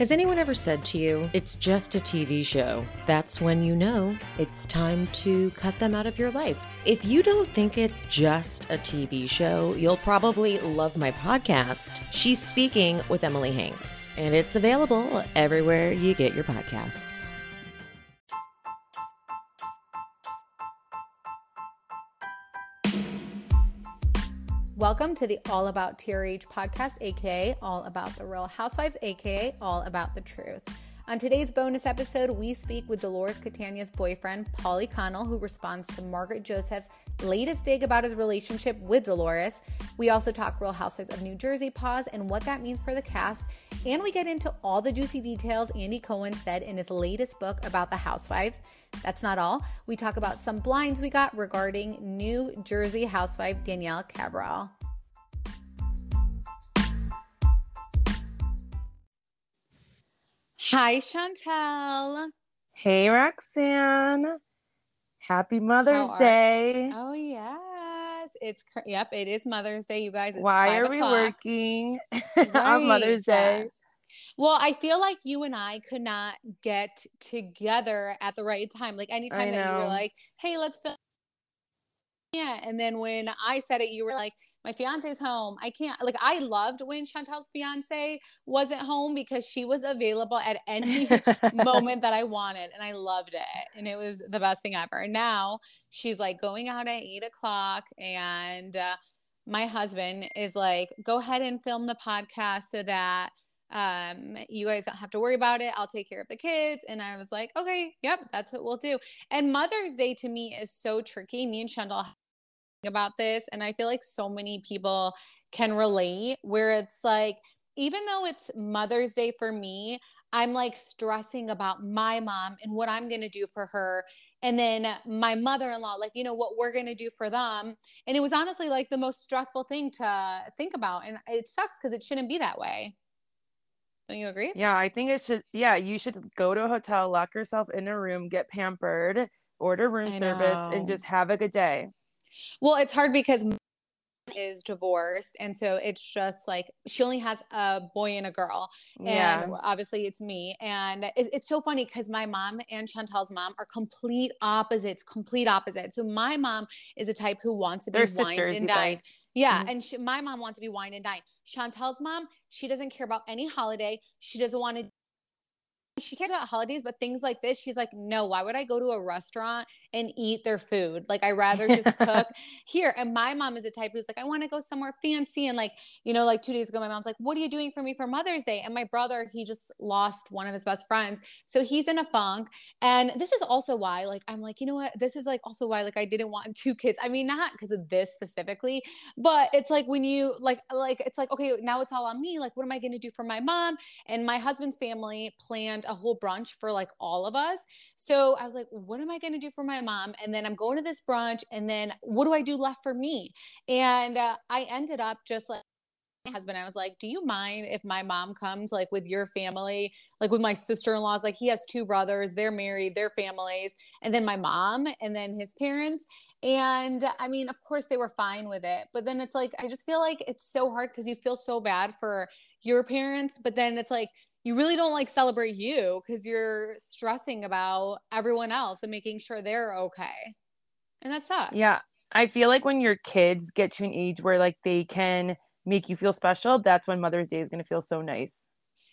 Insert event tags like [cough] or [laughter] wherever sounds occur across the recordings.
Has anyone ever said to you, it's just a TV show? That's when you know it's time to cut them out of your life. If you don't think it's just a TV show, you'll probably love my podcast. She's speaking with Emily Hanks, and it's available everywhere you get your podcasts. Welcome to the All About TRH podcast, aka All About the Real Housewives, aka All About the Truth. On today's bonus episode, we speak with Dolores Catania's boyfriend, Paulie Connell, who responds to Margaret Joseph's latest dig about his relationship with Dolores. We also talk Real Housewives of New Jersey pause and what that means for the cast. And we get into all the juicy details Andy Cohen said in his latest book about the housewives. That's not all. We talk about some blinds we got regarding New Jersey housewife Danielle Cabral. Hi, Chantel. Hey, Roxanne. Happy Mother's Day. Oh yes, it's cr- yep. It is Mother's Day, you guys. It's Why are we o'clock. working [laughs] on Mother's Right. Day? Well, I feel like you and I could not get together at the right time. Like anytime that you were like, "Hey, let's film." Yeah, and then when I said it, you were like, "My fiance's home. I can't." Like I loved when Chantel's fiance wasn't home because she was available at any [laughs] moment that I wanted, and I loved it, and it was the best thing ever. Now she's like going out at eight o'clock, and uh, my husband is like, "Go ahead and film the podcast so that." um you guys don't have to worry about it i'll take care of the kids and i was like okay yep that's what we'll do and mother's day to me is so tricky me and Chantel about this and i feel like so many people can relate where it's like even though it's mother's day for me i'm like stressing about my mom and what i'm going to do for her and then my mother-in-law like you know what we're going to do for them and it was honestly like the most stressful thing to think about and it sucks because it shouldn't be that way don't you agree yeah, I think it should. Yeah, you should go to a hotel, lock yourself in a room, get pampered, order room I service, know. and just have a good day. Well, it's hard because mom is divorced, and so it's just like she only has a boy and a girl, Yeah. and obviously it's me. And it, it's so funny because my mom and Chantal's mom are complete opposites, complete opposites. So my mom is a type who wants to be They're wined sisters, and dined. Yeah, Mhm. and she, my mom wants to be wine and dine. Chantal's mom, she doesn't care about any holiday. She doesn't want to. She cares about holidays, but things like this, she's like, no. Why would I go to a restaurant and eat their food? Like, I rather just [laughs] cook here. And my mom is a type who's like, I want to go somewhere fancy. And like, you know, like two days ago, my mom's like, What are you doing for me for Mother's Day? And my brother, he just lost one of his best friends. So he's in a funk. And this is also why, like, I'm like, you know what? This is like also why, like, I didn't want two kids. I mean, not because of this specifically, but it's like when you like, like, it's like, okay, now it's all on me. Like, what am I going to do for my mom? And my husband's family planned a whole brunch for like all of us. So I was like, what am I going to do for my mom? And then I'm going to this brunch. And then what do I do left for me? And uh, I ended up just like, my husband i was like do you mind if my mom comes like with your family like with my sister-in-laws like he has two brothers they're married their families and then my mom and then his parents and i mean of course they were fine with it but then it's like i just feel like it's so hard because you feel so bad for your parents but then it's like you really don't like celebrate you because you're stressing about everyone else and making sure they're okay and that sucks Yeah. I feel like when your kids get to an age where like they can make you feel special, that's when Mother's Day is going to feel so nice.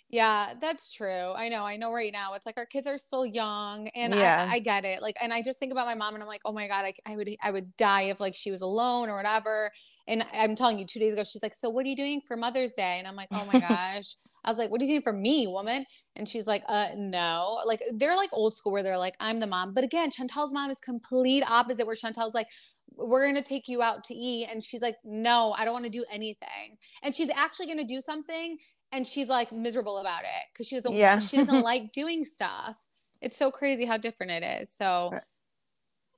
Yeah, that's true. I know. I know right now it's like our kids are still young and Yeah. I, I get it. Like, and I just think about my mom and I'm like, oh my God, I, I would, I would die if like she was alone or whatever. And I'm telling you two days ago, she's like, so what are you doing for Mother's Day? And I'm like, oh my [laughs] gosh. I was like, what are you doing for me, woman? And she's like, uh, no. Like, they're like old school where they're like, I'm the mom. But again, Chantel's mom is complete opposite where Chantel's like, we're going to take you out to eat. And she's like, no, I don't want to do anything. And she's actually going to do something and she's like miserable about it because she doesn't Yeah. she doesn't [laughs] like doing stuff. It's so crazy how different it is. So.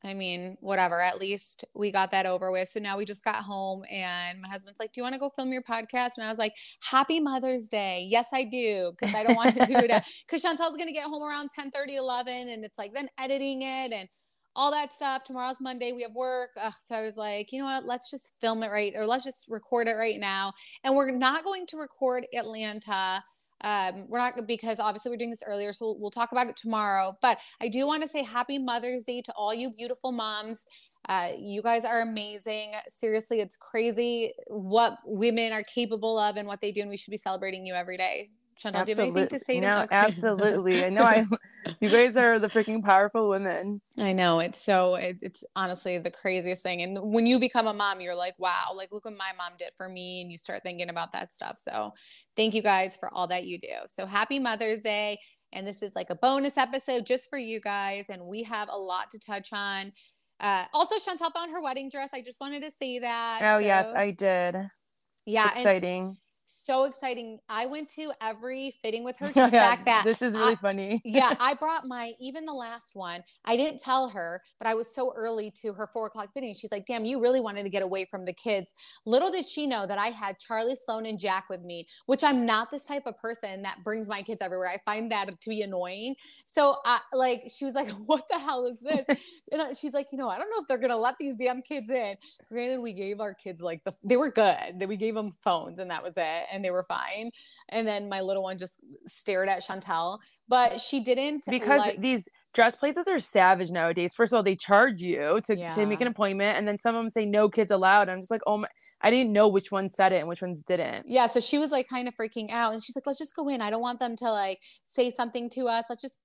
I mean, whatever. At least we got that over with. So now we just got home and my husband's like, Do you want to go film your podcast? And I was like, Happy Mother's Day. Yes, I do. Cause I don't want to do it. [laughs] Cause Chantel's gonna get home around 10 30, 11. And it's like then editing it and all that stuff. Tomorrow's Monday. We have work. Ugh, so I was like, you know what? Let's just film it right or let's just record it right now. And we're not going to record Atlanta Um, we're not because obviously we're doing this earlier, so we'll, we'll talk about it tomorrow. But I do want to say happy Mother's Day to all you beautiful moms. Uh, you guys are amazing. Seriously, it's crazy what women are capable of and what they do, and we should be celebrating you every day. Chantal, do you have anything to say? No, absolutely. I know. I, [laughs] you guys are the freaking powerful women. I know it's so it, it's honestly the craziest thing. And when you become a mom, you're like, wow, like look what my mom did for me, and you start thinking about that stuff. So thank you guys for all that you do. So happy Mother's Day. And this is like a bonus episode just for you guys. And we have a lot to touch on. Uh, also, Chantal found her wedding dress. I just wanted to say that. Oh yes, I did. yeah, It's and exciting. So exciting. I went to every fitting with [laughs] her Oh, yeah, back that this is really I- funny. yeah, [laughs] I brought my even the last one. I didn't tell her, but I was so early to her four o'clock fitting. She's like, "Damn, you really wanted to get away from the kids." Little did she know that I had Charlie, Sloan, and Jack with me, which I'm not this type of person that brings my kids everywhere. I find that to be annoying. So, I like, she was like, [laughs] "What the hell is this?" and I- she's like, "You know, I don't know if they're gonna let these damn kids in." Granted, we gave our kids like the they were good. That we gave them phones, and that was it, and they were fine. And then my little one just stared at Chantel, but she didn't because like, these dress places are savage nowadays. First of all, they charge you to, to make an appointment, and then some of them say no kids allowed. I'm just like, oh my, I didn't know which ones said it and which ones didn't. yeah. So she was like kind of freaking out, and she's like, "Let's just go in. I don't want them to like say something to us. Let's just."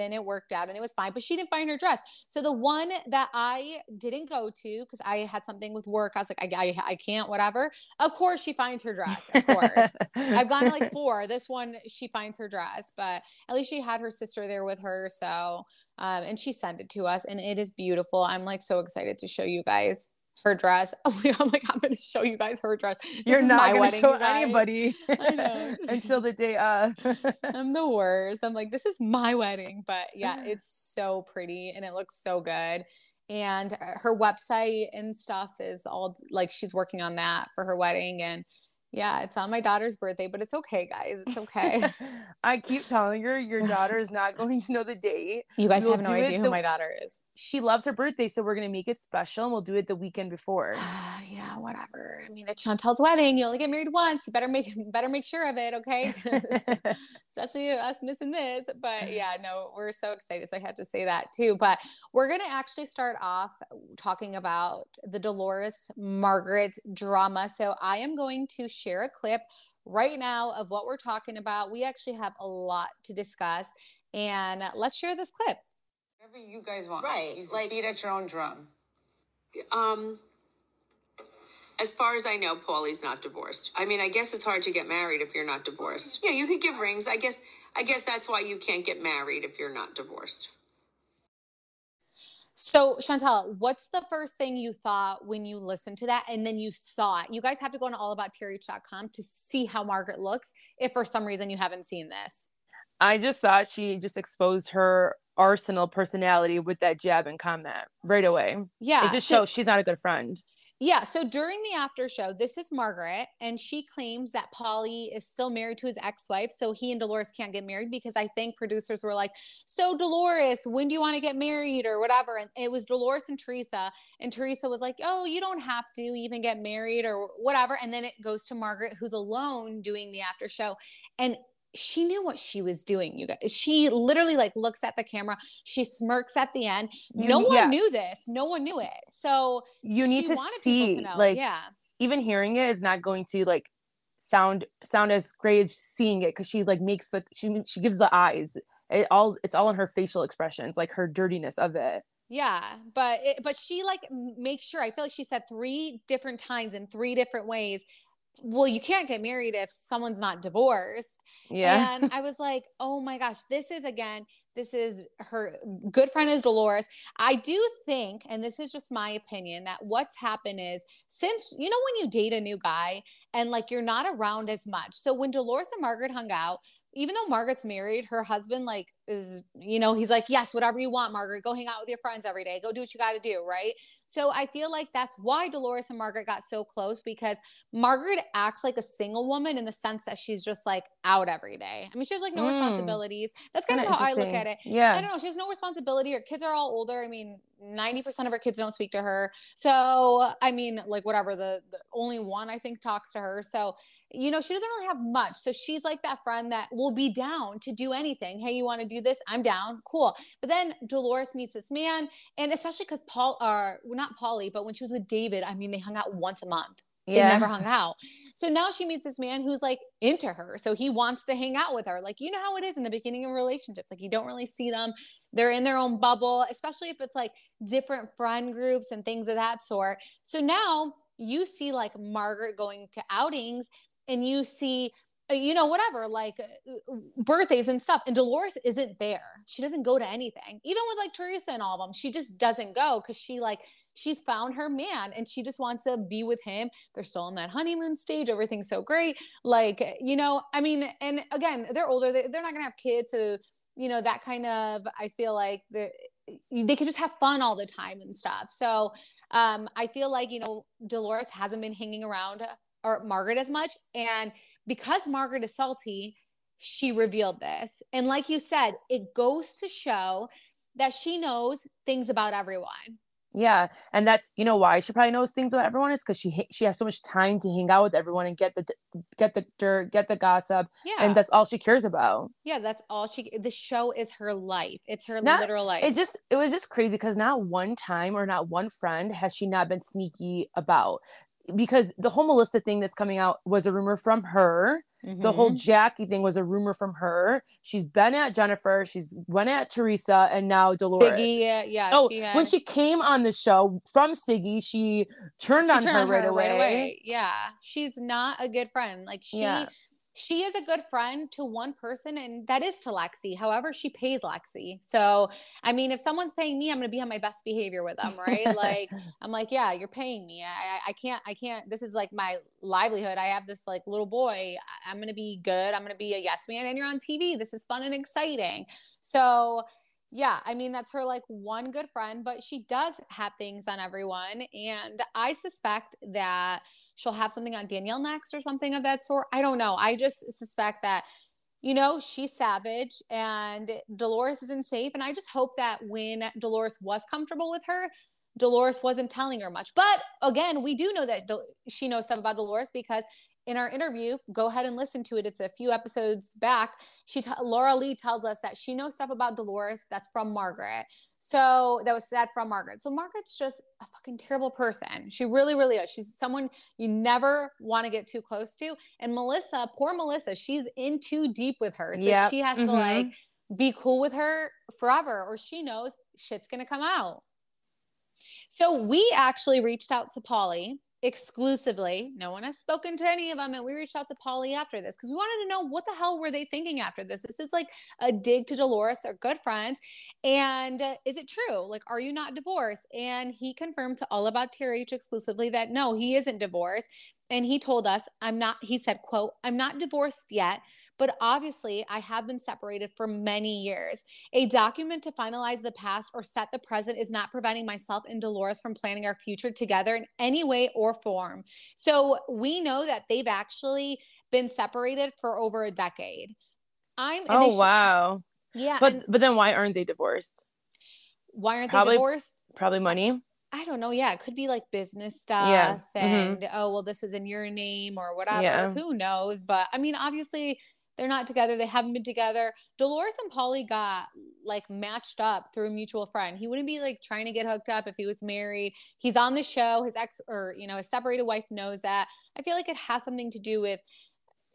And it worked out and it was fine, but she didn't find her dress. So the one that I didn't go to because I had something with work, I was like, I, I, I can't, whatever. Of course, she finds her dress. Of course. [laughs] I've gone to like four. This one, she finds her dress, but at least she had her sister there with her. So, um, and she sent it to us, and it is beautiful. I'm like so excited to show you guys her dress. [laughs] I'm like, I'm going to show you guys her dress. This You're not going to wedding, show anybody [laughs] I know. [laughs] until the day of. I'm the worst. I'm like, this is my wedding, but yeah, it's so pretty and it looks so good. And uh, her website and stuff is all like she's working on that for her wedding. And yeah, it's on my daughter's birthday, but it's okay, guys. It's okay. I keep telling her your daughter is not going to know the date. You guys We'll have no idea who the- my daughter is. She loves her birthday, so we're gonna make it special and we'll do it the weekend before. [sighs] yeah, whatever. I mean, it's Chantel's wedding. You only get married once. You better make [laughs] better make sure of it, okay? [laughs] [laughs] Especially us missing this. But mm. yeah, no, we're so excited. So I had to say that too. But we're gonna actually start off talking about the Dolores Margaret drama. So I am going to share a clip right now of what we're talking about. We actually have a lot to discuss. And let's share this clip. Whatever you guys want. Right, You like- beat at your own drum. Um, as far as I know, Paulie's not divorced. I mean, I guess it's hard to get married if you're not divorced. Yeah, you could give rings. I guess. I guess that's why you can't get married if you're not divorced. So, Chantal, what's the first thing you thought when you listened to that and then you saw it? You guys have to go on allabouttrh.com to see how Margaret looks if for some reason you haven't seen this. I just thought she just exposed her arsenal personality with that jab and comment right away. Yeah. it just so- shows she's not a good friend. Yeah. So during the after show, this is Margaret, and she claims that Paulie is still married to his ex wife. So he and Dolores can't get married because I think producers were like, So, Dolores, when do you want to get married or whatever? And it was Dolores and Teresa. And Teresa was like, Oh, you don't have to even get married or whatever. And then it goes to Margaret, who's alone doing the after show. And she knew what she was doing you guys she literally like looks at the camera she smirks at the end You- no one yeah. knew this no one knew it so You need to see, to know. like, yeah even hearing it is not going to like sound sound as great as seeing it because she like makes the she she gives the eyes. It all it's all in her facial expressions, like her dirtiness of it. yeah but it, but she like makes sure i feel like she said three different times in three different ways well you can't get married if someone's not divorced. Yeah. and i was like oh my gosh this is again this is her good friend is dolores. I do think and this is just my opinion that what's happened is since you know when you date a new guy and like you're not around as much. So when dolores and margaret hung out even though Margaret's married, her husband like is, you know, he's like, yes, whatever you want, Margaret, go hang out with your friends every day, go do what you got to do, right? So I feel like that's why Dolores and Margaret got so close because Margaret acts like a single woman in the sense that she's just like out every day. I mean, she has like no Mm. responsibilities. That's kind of Kinda how I look at it. Yeah. I don't know. She has no responsibility. Her kids are all older. I mean, 90% of her kids don't speak to her. So, I mean, like, whatever. The, the only one I think talks to her. So, you know, she doesn't really have much. So she's like that friend that will be down to do anything. Hey, you want to do this? I'm down. Cool. But then Dolores meets this man, and especially because Paul, or well, not Paulie, but when she was with David, I mean, they hung out once a month. They Yeah. never hung out. So now she meets this man who's like into her. So he wants to hang out with her. Like, you know how it is in the beginning of relationships. Like, you don't really see them. They're in their own bubble, especially if it's like different friend groups and things of that sort. So now you see like Margaret going to outings and you see, uh, you know, whatever, like uh, birthdays and stuff. And Dolores isn't there. She doesn't go to anything. Even with like Teresa and all of them, she just doesn't go because she like, she's found her man and she just wants to be with him. They're still in that honeymoon stage. Everything's so great. Like, you know, I mean, and again, they're older. They, they're not going to have kids. So, you know, that kind of, I feel like the, they could just have fun all the time and stuff. So um, I feel like, you know, Dolores hasn't been hanging around or Margaret as much. And because Margaret is salty, she revealed this. And like you said, it goes to show that she knows things about everyone. Yeah, and that's you know why she probably knows things about everyone is because she she has so much time to hang out with everyone and get the get the dirt, get the gossip, Yeah. and that's all she cares about. yeah, that's all she the show is her life. It's her Not- literal life. It just it was just crazy because not one time or not one friend has she not been sneaky about because the whole Melissa thing that's coming out was a rumor from her. The whole Mhm. Jackie thing was a rumor from her. She's been at Jennifer. She's went at Teresa, and now Dolores. Siggy, uh, yeah, Oh, she had, when she came on the show from Siggy, she turned she on turned her, right, away. Yeah, she's not a good friend. Like she, Yeah. She is a good friend to one person, and that is to Lexi. However, she pays Lexi. So, I mean, if someone's paying me, I'm going to be on my best behavior with them, right? like, [laughs] I'm like, yeah, you're paying me. I, I- can't, I can't. This is like my livelihood. I have this like little boy. I'm going to be good. I'm going to be a yes man, and you're on TV. This is fun and exciting. So. Yeah, I mean that's her like one good friend, but she does have things on everyone and I suspect that she'll have something on Danielle next or something of that sort. I don't know. I just suspect that you know, she's savage and Dolores isn't safe and I just hope that when Dolores was comfortable with her, Dolores wasn't telling her much. But again, we do know that she knows stuff about Dolores because in our interview, go ahead and listen to it. It's a few episodes back. She t- Laura Lee tells us that she knows stuff about Dolores that's from Margaret. So that was that from Margaret. So Margaret's just a fucking terrible person. She really, really is. She's someone you never want to get too close to. And Melissa, poor Melissa, she's in too deep with her. So Yep. she has to Mhm. like be cool with her forever, or she knows shit's gonna come out. So we actually reached out to Paulie exclusively. No one has spoken to any of them, and we reached out to Paulie after this because we wanted to know what the hell were they thinking after this. This is like a dig to Dolores. They're good friends, and uh, is it true? Like, are you not divorced? And he confirmed to All About TRH exclusively that no, he isn't divorced. And he told us, I'm not, he said, quote, I'm not divorced yet, but obviously I have been separated for many years. A document to finalize the past or set the present is not preventing myself and Dolores from planning our future together in any way or form. So we know that they've actually been separated for over a decade. I'm Oh wow! yeah. But and but then why aren't they divorced? why aren't probably- they divorced? Probably money. I don't know. Yeah, it could be like business stuff Yeah, mhm. and oh well, this was in your name or whatever. Yeah. Who knows? But I mean, obviously they're not together. They haven't been together. Dolores and Paulie got like matched up through a mutual friend. He wouldn't be like trying to get hooked up if he was married. He's on the show. His ex or you know his separated wife knows that. I feel like it has something to do with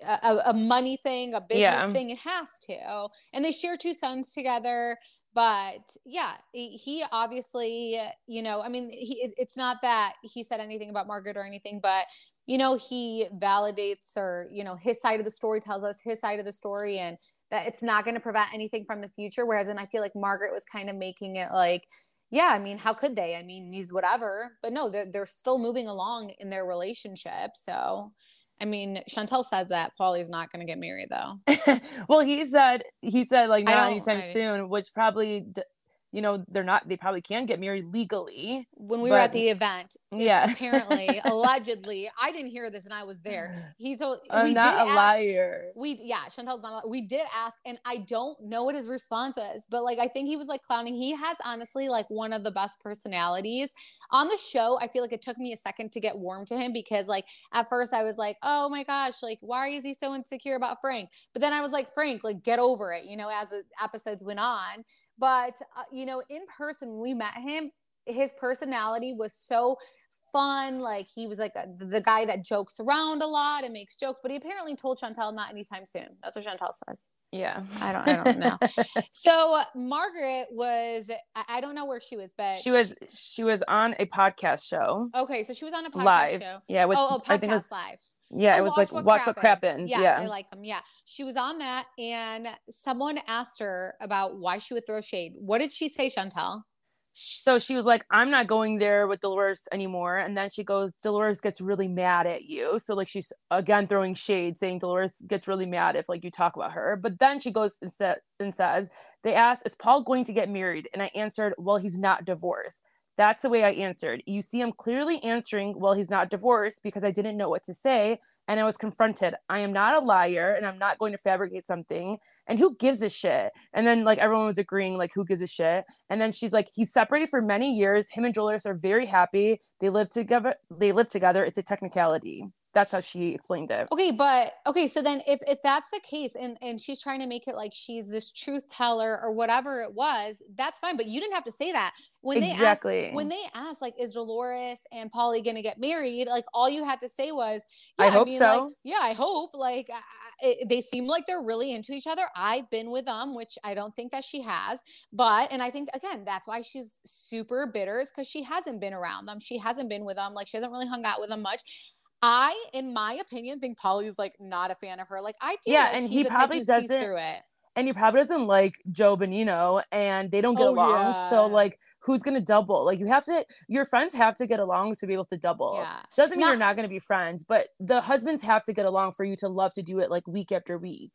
a, a- a money thing, a business Yeah. thing. It has to. And they share two sons together. But yeah, he obviously, you know, I mean, he, it's not that he said anything about Margaret or anything, but you know, he validates or you know his side of the story tells us his side of the story, and that it's not going to prevent anything from the future. Whereas, and I feel like Margaret was kind of making it like, yeah, I mean, how could they? I mean, he's whatever, but no, they're they're still moving along in their relationship. So, I mean, Chantel says that Paulie's not going to get married though. [laughs] well, he said he said like not anytime I- soon, which probably you know they're not. They probably can get married legally. When we were at the event, Yeah. [laughs] apparently, allegedly, I didn't hear this and I was there. He told I'm not a ask- liar. We yeah, Chantel's not. a- We did ask, and I don't know what his response was, but like I think he was like clowning. He has honestly like one of the best personalities on the show, I feel like it took me a second to get warm to him because, like, at first I was like, oh my gosh, like, why is he so insecure about Frank? But then I was like, Frank, like, get over it, you know, as the episodes went on. But, uh, you know, in person, we met him, his personality was so fun. Like he was like a, the guy that jokes around a lot and makes jokes, but he apparently told Chantel not anytime soon. That's what Chantel says. Yeah. I don't, I don't know. [laughs] so Margaret was, I, don't know where she was, but she was, she was on a podcast show. Okay. So she was on a podcast live. show. Yeah. With, oh, oh, podcast I think it was, live. Yeah, oh, it was watch like what watch crap what crap ins. Yes, yeah, I like them. Yeah, she was on that, and someone asked her about why she would throw shade. What did she say, Chantel? So she was like, I'm not going there with Dolores anymore. And then she goes, Dolores gets really mad at you. So like she's again throwing shade, saying Dolores gets really mad if like you talk about her. But then she goes and, sa- and says, They asked, Is Paul going to get married? And I answered, Well, he's not divorced. That's the way I answered. You see, I'm clearly answering, Well, he's not divorced because I didn't know what to say and I was confronted. I am not a liar and I'm not going to fabricate something. And who gives a shit? And then like everyone was agreeing, like, who gives a shit? And then she's like, he's separated for many years. Him and Dolores are very happy. They live together. They live together. It's a technicality that's how she explained it. Okay but okay so then if if that's the case and and she's trying to make it like she's this truth teller or whatever it was that's fine but you didn't have to say that. When exactly they asked, when they asked like is dolores and paulie gonna get married like all you had to say was yeah, i hope I mean, so. like, yeah i hope like it, they seem like they're really into each other. I've been with them which i don't think that she has but and i think again that's why she's super bitter is because she hasn't been around them. She hasn't been with them like she hasn't really hung out with them much I, in my opinion, think Paulie's like not a fan of her. Like I feel yeah, like and he probably doesn't through it. And he probably doesn't like Joe Benigno, and they don't get Oh, along. So like, who's gonna double? Like, you have to. Your friends have to get along to be able to double. Yeah. Doesn't mean Not- you're not gonna be friends, but the husbands have to get along for you to love to do it like week after week.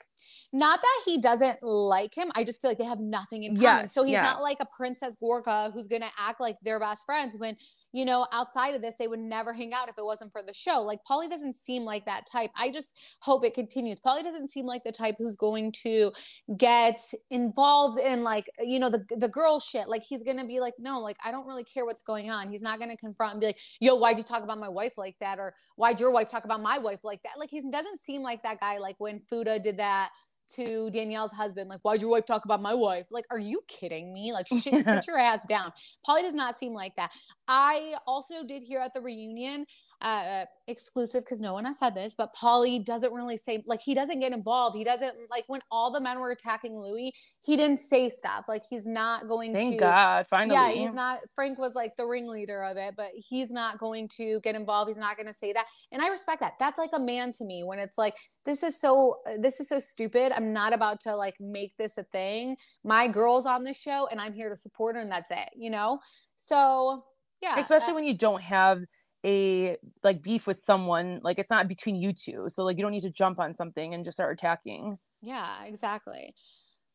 Not that he doesn't like him. I just feel like they have nothing in common. Yes, so he's yeah. not like a Princess Gorka who's gonna act like they're best friends when you know outside of this they would never hang out if it wasn't for the show. Like Paulie doesn't seem like that type. I just hope it continues. Paulie doesn't seem like the type who's going to get involved in like you know the the girl shit. Like he's gonna be like, no, like I don't really care what's going on. He's not gonna confront and be like, yo, why'd you talk about my wife like that? Or why'd your wife talk about my wife like that? Like he doesn't seem like that guy. Like when Fuda did that to Danielle's husband, like, why'd your wife talk about my wife? Like, are you kidding me? Like, [laughs] shit, sit your ass down. Paulie does not seem like that. I also did hear at the reunion, uh, exclusive because no one has said this, but Paulie doesn't really say, like, he doesn't get involved. He doesn't, like, when all the men were attacking Louis, he didn't say stuff. Like, he's not going Thank to. God, finally. Yeah, he's not. Frank was like the ringleader of it, but he's not going to get involved. He's not going to say that, and I respect that. That's like a man to me when it's like this is so this is so stupid. I'm not about to like make this a thing. My girl's on the show, and I'm here to support her, and that's it. You know. So yeah, especially uh, when you don't have a like beef with someone like it's not between you two so like you don't need to jump on something and just start attacking yeah, exactly.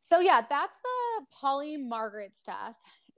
So yeah, that's the Paulie Margaret stuff.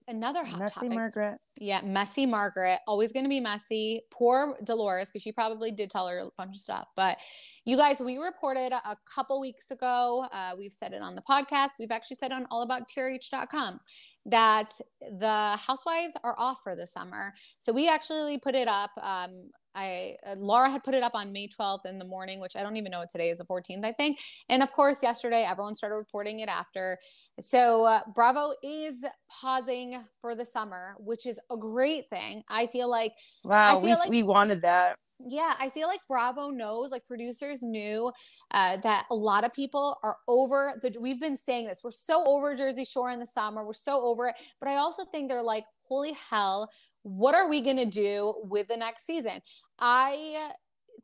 Another hot messy topic. margaret Yeah, messy Margaret, always going to be messy. Poor Dolores, because she probably did tell her a bunch of stuff. But you guys, we reported a couple weeks ago, uh, we've said it on the podcast, we've actually said on allabouttrh.com that the housewives are off for the summer. So we actually put it up. Um, I uh, Laura had put it up on May 12th in the morning, which I don't even know what today is, the 14th, I think. And of course, yesterday everyone started reporting it after. So uh, Bravo is pausing for the summer, which is a great thing. I feel like wow feel we, like- we wanted that yeah, I feel like Bravo knows, like producers knew uh, that a lot of people are over the. We've been saying this. We're so over Jersey Shore in the summer. We're so over it. But I also think they're like, holy hell, what are we gonna do with the next season? I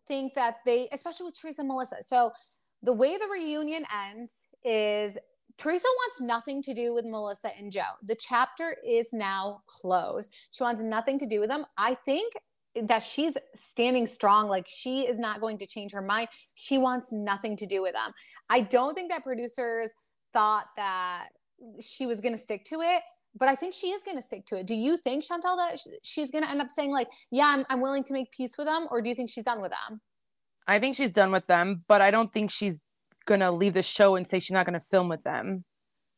think that they, especially with Teresa and Melissa. So the way the reunion ends is Teresa wants nothing to do with Melissa and Joe. The chapter is now closed. She wants nothing to do with them. I think that she's standing strong. Like she is not going to change her mind. She wants nothing to do with them. I don't think that producers thought that she was going to stick to it. But I think she is going to stick to it. Do you think, Chantal, that she's going to end up saying, like, yeah, I'm, I'm willing to make peace with them? Or do you think she's done with them? i think she's done with them but i don't think she's gonna leave the show and say she's not gonna film with them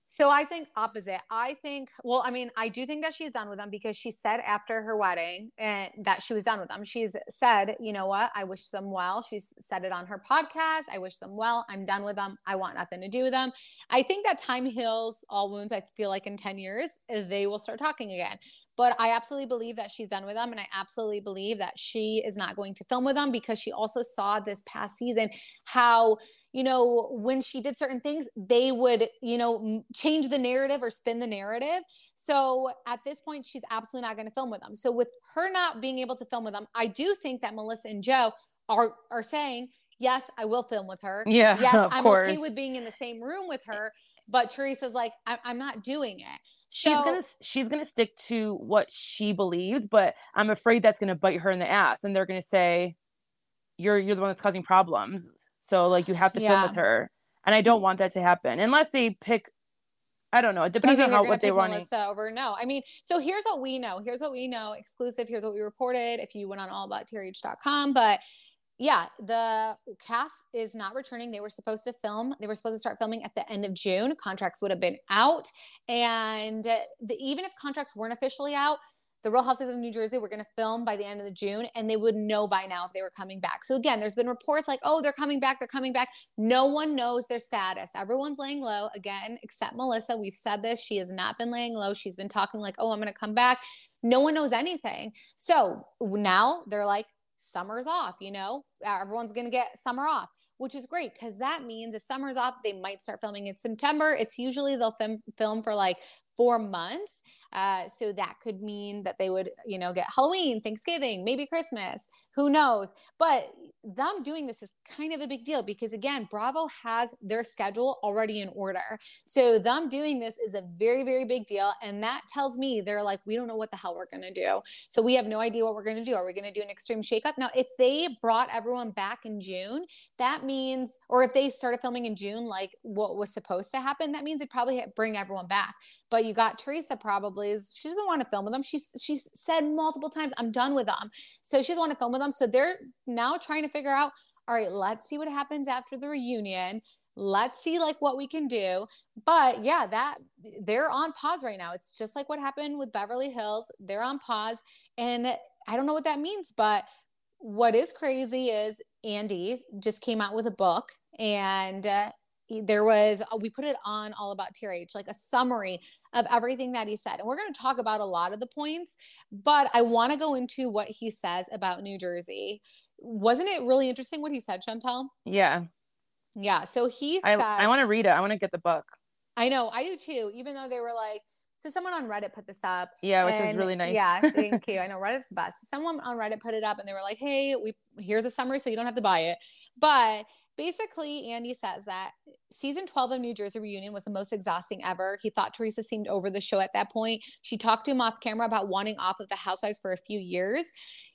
So I think opposite. I think, well, I mean, I do think that she's done with them because she said after her wedding and that she was done with them. She's said, you know what? I wish them well. She's said it on her podcast. I wish them well. I'm done with them. I want nothing to do with them. I think that time heals all wounds. I feel like in 10 years, eh, they will start talking again. But I absolutely believe that she's done with them. And I absolutely believe that she is not going to film with them because she also saw this past season how you know, when she did certain things, they would, you know, change the narrative or spin the narrative. So at this point, she's absolutely not going to film with them. So with her not being able to film with them, I do think that Melissa and Joe are are saying, yes, I will film with her. Yeah, yes, [laughs] I'm course. okay with being in the same room with her. But Teresa's like, I- am not doing it. She's so, gonna she's gonna stick to what she believes, but I'm afraid that's gonna bite her in the ass, and they're gonna say, "You're you're the one that's causing problems." So like you have to yeah. film with her. And I don't want that to happen unless they pick I don't know. It depends on how what they want. Melissa over no. I mean, so here's what we know. Here's what we know. Exclusive. Here's what we reported. If you went on allabouttrh.com, but yeah, the cast is not returning. They were supposed to film. They were supposed to start filming at the end of June. Contracts would have been out, and the, even if contracts weren't officially out, the Real Housewives of New Jersey were going to film by the end of the June, and they would know by now if they were coming back. So again, there's been reports like, oh, they're coming back, they're coming back. No one knows their status. Everyone's laying low again, except Melissa. We've said this. She has not been laying low. She's been talking like, oh, I'm going to come back. No one knows anything. So now they're like, summer's off. You know, uh, everyone's going to get summer off which is great because that means if summer's off, they might start filming in September. It's usually they'll film, film for like four months. Uh, so that could mean that they would, you know, get Halloween, Thanksgiving, maybe Christmas, who knows? But them doing this is kind of a big deal because, again, Bravo has their schedule already in order. So them doing this is a very, very big deal. And that tells me they're like, we don't know what the hell we're going to do. So we have no idea what we're going to do. Are we going to do an extreme shakeup? Now, if they brought everyone back in June, that means, or if they started filming in June, like what was supposed to happen, that means they'd probably bring everyone back. But you got Teresa probably, she doesn't want to film with them. She's, she's said multiple times, I'm done with them. So she doesn't want to film with them. So they're now trying to figure out, all right, let's see what happens after the reunion. Let's see like what we can do. But yeah, that they're on pause right now. It's just like what happened with Beverly Hills. They're on pause. And I don't know what that means, but what is crazy is Andy just came out with a book and uh, there was uh, we put it on all about TRH like a summary of everything that he said and we're going to talk about a lot of the points but I want to go into what he says about New Jersey wasn't it really interesting what he said Chantel yeah yeah so he said I, I want to read it I want to get the book I know I do too even though they were like so someone on Reddit put this up. Yeah, which and, is really nice. Yeah, [laughs] thank you. I know Reddit's the best. Someone on Reddit put it up and they were like, "Hey, we here's a summary so you don't have to buy it." But basically, Andy says that season 12 of New Jersey Reunion was the most exhausting ever. He thought Teresa seemed over the show at that point. She talked to him off camera about wanting off of the Housewives for a few years.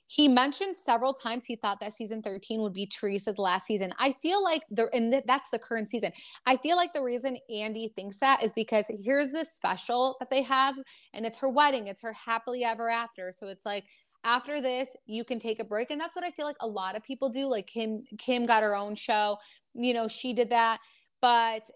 He mentioned several times he thought that season 13 would be Teresa's last season. I feel like the and th- that's the current season. I feel like the reason Andy thinks that is because here's this special that they have and it's her wedding, it's her happily ever after. So it's like after this you can take a break and that's what i feel like a lot of people do like kim kim got her own show you know she did that but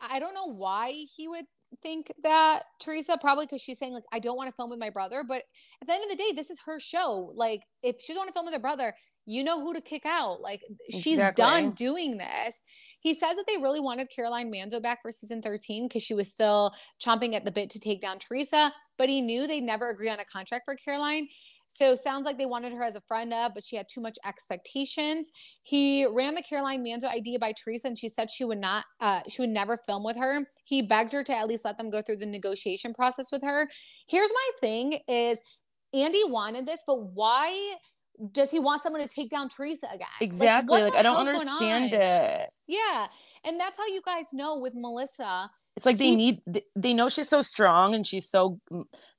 i don't know why he would think that teresa probably because she's saying like i don't want to film with my brother but at the end of the day this is her show like if she doesn't want to film with her brother you know who to kick out. Like she's exactly. done doing this. He says that they really wanted Caroline Manzo back for season 13 because she was still chomping at the bit to take down Teresa, but he knew they'd never agree on a contract for Caroline. So sounds like they wanted her as a friend of, but she had too much expectations. He ran the Caroline Manzo idea by Teresa, and she said she would not, uh, she would never film with her. He begged her to at least let them go through the negotiation process with her. Here's my thing: is Andy wanted this, but why? Does he want someone to take down Teresa again? Exactly. Like, like I don't understand it. Yeah. And that's how you guys know with Melissa. It's like they he, need, they know she's so strong and she's so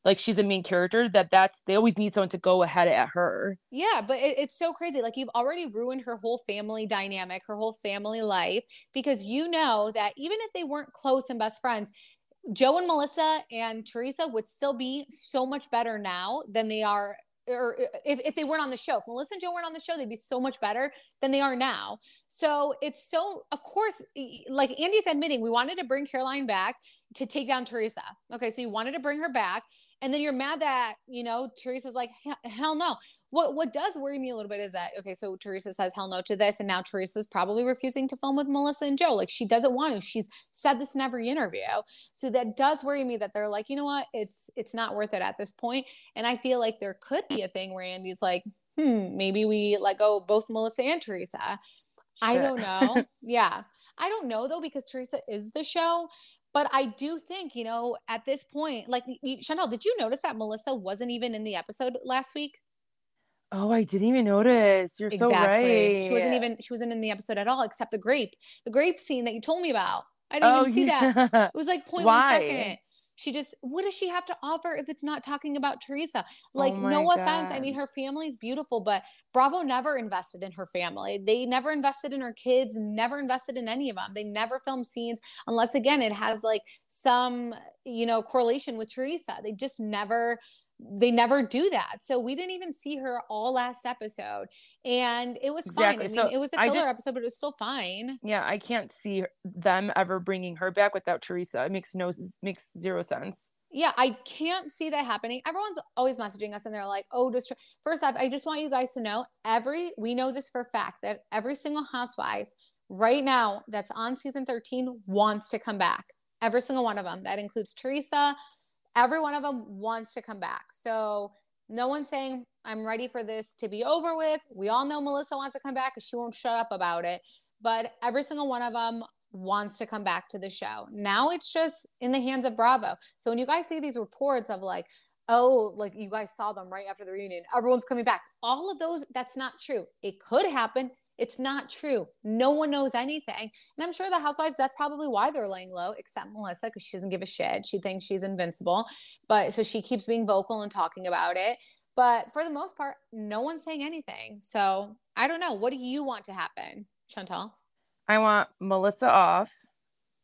like she's a main character that that's they always need someone to go ahead at her. Yeah but it, it's so crazy like you've already ruined her whole family dynamic her whole family life because you know that even if they weren't close and best friends joe and melissa and teresa would still be so much better now than they are or uh, if, if they weren't on the show. If Melissa and Joe weren't on the show, they'd be so much better than they are now. So it's so, of course, like Andy's admitting, we wanted to bring Caroline back to take down Teresa. Okay, so you wanted to bring her back, and then you're mad that you know Teresa's like hell no. What what does worry me a little bit is that okay, so Teresa says hell no to this, and now Teresa's probably refusing to film with Melissa and Joe. Like she doesn't want to. She's said this in every interview. So that does worry me that they're like, you know what, it's it's not worth it at this point. And I feel like there could be a thing where Andy's like, hmm, maybe we let go both Melissa and Teresa. Shit. I don't know. [laughs] yeah. I don't know though because Teresa is the show, but I do think, you know, at this point, like Chantel, did you notice that Melissa wasn't even in the episode last week? Oh, I didn't even notice. You're exactly. so right. She wasn't even she wasn't in the episode at all, except the grape, the grape scene that you told me about. I didn't oh, even see yeah. that. It was like [laughs] point Why? one second. She just, what does she have to offer if it's not talking about Teresa? Oh like, oh no God. offense. I mean, her family's beautiful, but Bravo never invested in her family. They never invested in her kids, never invested in any of them. They never filmed scenes unless, again, it has like some, you know, correlation with Teresa. They just never they never do that. So we didn't even see her all last episode. And it was exactly. fine. I mean, so it was a filler just, episode, but it was still fine. Yeah, I can't see them ever bringing her back without Teresa. It makes no makes zero sense. Yeah, I can't see that happening. Everyone's always messaging us and they're like, oh, just first off, I just want you guys to know every we know this for a fact that every single housewife right now that's on season 13 wants to come back. Every single one of them. That includes Teresa, every one of them wants to come back. So no one's saying I'm ready for this to be over with. We all know Melissa wants to come back because she won't shut up about it. But every single one of them wants to come back to the show. Now it's just in the hands of Bravo. So when you guys see these reports of like, oh, like you guys saw them right after the reunion, everyone's coming back. All of those, that's not true. It could happen. It's not true. No one knows anything. And I'm sure the housewives, that's probably why they're laying low, except Melissa, because she doesn't give a shit. She thinks she's invincible. But so she keeps being vocal and talking about it. But for the most part, no one's saying anything. So I don't know. What do you want to happen, Chantal? I want Melissa off.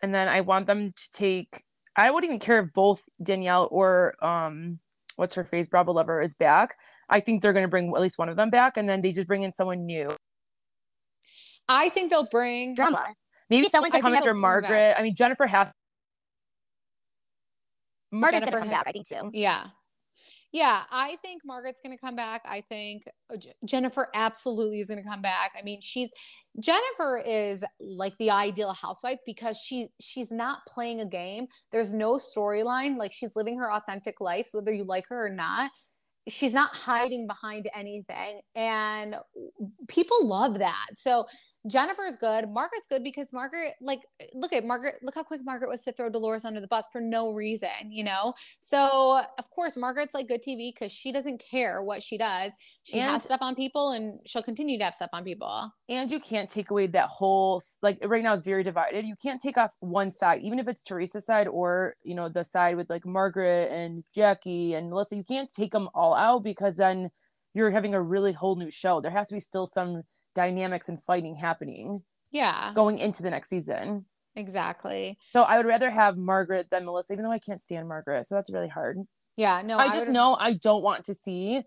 And then I want them to take, I wouldn't even care if both Danielle or, um, what's her face, Bravo Lover is back. I think they're going to bring at least one of them back. And then they just bring in someone new. I think they'll bring drama. Maybe someone to come after Margaret. I mean, Jennifer has. Margaret's gonna come back. I think so. Yeah. Yeah, I think Margaret's going to come back. I think uh, Jennifer absolutely is going to come back. I mean, she's Jennifer is like the ideal housewife because she she's not playing a game. There's no storyline. Like she's living her authentic life, so whether you like her or not she's not hiding behind anything and people love that so jennifer's good. Margaret's good because margaret like look at margaret look how quick margaret was to throw dolores under the bus for no reason you know? So of course margaret's like good tv because she doesn't care what she does. She and, has stuff on people and she'll continue to have stuff on people. And you can't take away that whole like right now it's very divided. You can't take off one side even if it's teresa's side or you know the side with like margaret and jackie and melissa you can't take them all out because then you're having a really whole new show. There has to be still some dynamics and fighting happening. Yeah. Going into the next season. Exactly. So I would rather have Margaret than Melissa, even though I can't stand Margaret. So that's really hard. Yeah. No, I, I just know I don't want to see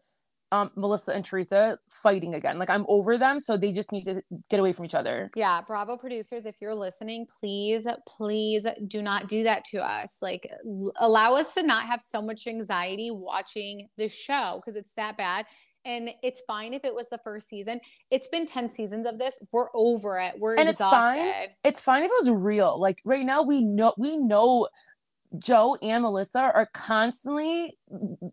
um, Melissa and Teresa fighting again. Like I'm over them, so they just need to get away from each other. Yeah, Bravo producers, if you're listening, please, please do not do that to us. Like l- allow us to not have so much anxiety watching the show because it's that bad. And it's fine if it was the first season. It's been 10 seasons of this. We're over it. We're and exhausted. it's fine. It's fine if it was real. Like right now, we know we know Joe and Melissa are constantly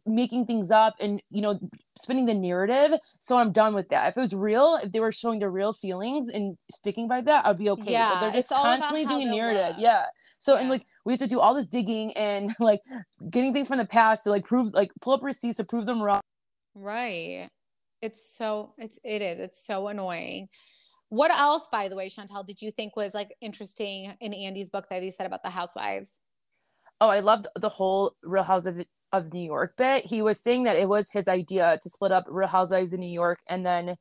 making things up and you know spinning the narrative. So I'm done with that. If it was real, if they were showing their real feelings and sticking by that, I'd be okay. Yeah, but they're just constantly doing narrative. Look. Yeah. So yeah. and like we have to do all this digging and [laughs] like getting things from the past to like prove like pull up receipts to prove them wrong. Right. It's so it's it is. It's so annoying. What else, by the way, Chantel, did you think was like interesting in Andy's book that he said about the housewives? oh, I loved the whole Real House of, of New York bit. He was saying that it was his idea to split up Real Housewives in New York and then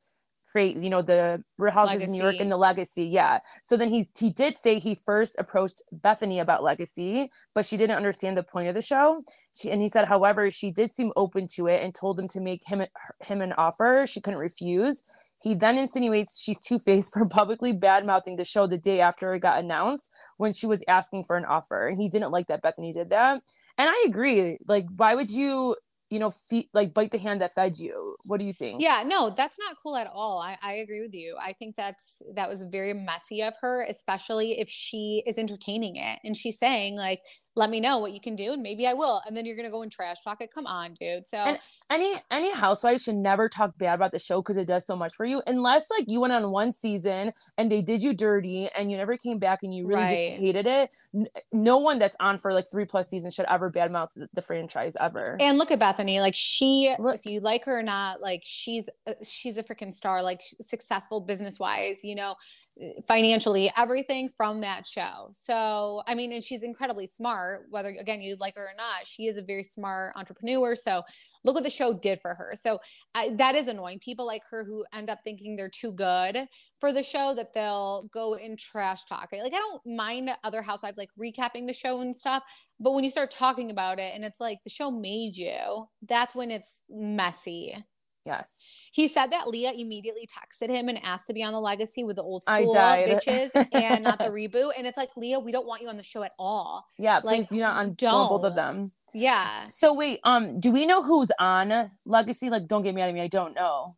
create you know the real houses in new york and the legacy yeah. So then he he did say he first approached bethenny about legacy but she didn't understand the point of the show. She, and he said however she did seem open to it and told him to make him him an offer. She couldn't refuse. He then insinuates she's two-faced for publicly bad-mouthing the show the day after it got announced when she was asking for an offer. And he didn't like that bethenny did that. And i agree. Like why would you you know feed like bite the hand that fed you what do you think Yeah, no, that's not cool at all. I, I agree with you. I think that's that was very messy of her, especially if she is entertaining it and she's saying like, "Let me know what you can do, and maybe I will." And then you're gonna go and trash talk it. Come on, dude. So And- any any housewife should never talk bad about the show because it does so much for you unless like you went on one season and they did you dirty and you never came back and you really Right. just hated it no one that's on for like three plus seasons should ever badmouth the, the franchise ever And look at Bethenny, like she, Look. if you like her or not, like she's uh, she's a freaking star, like successful business wise, you know, financially, everything from that show. So I mean, and she's incredibly smart. Whether again you like her or not, she is a very smart entrepreneur. So look what the show did for her. So I, that is annoying. People like her who end up thinking they're too good for the show that they'll go and trash talk it. Like I don't mind other housewives like recapping the show and stuff, but when you start talking about it and it's like the show made you, that's when it's messy. Yes He said that Leah immediately texted him and asked to be on the legacy with the old school bitches and not the [laughs] reboot. And it's like, Leah, we don't want you on the show at all. yeah please Like, do not on don't. both of them Yeah. so wait um do we know who's on legacy like don't get mad at me i don't know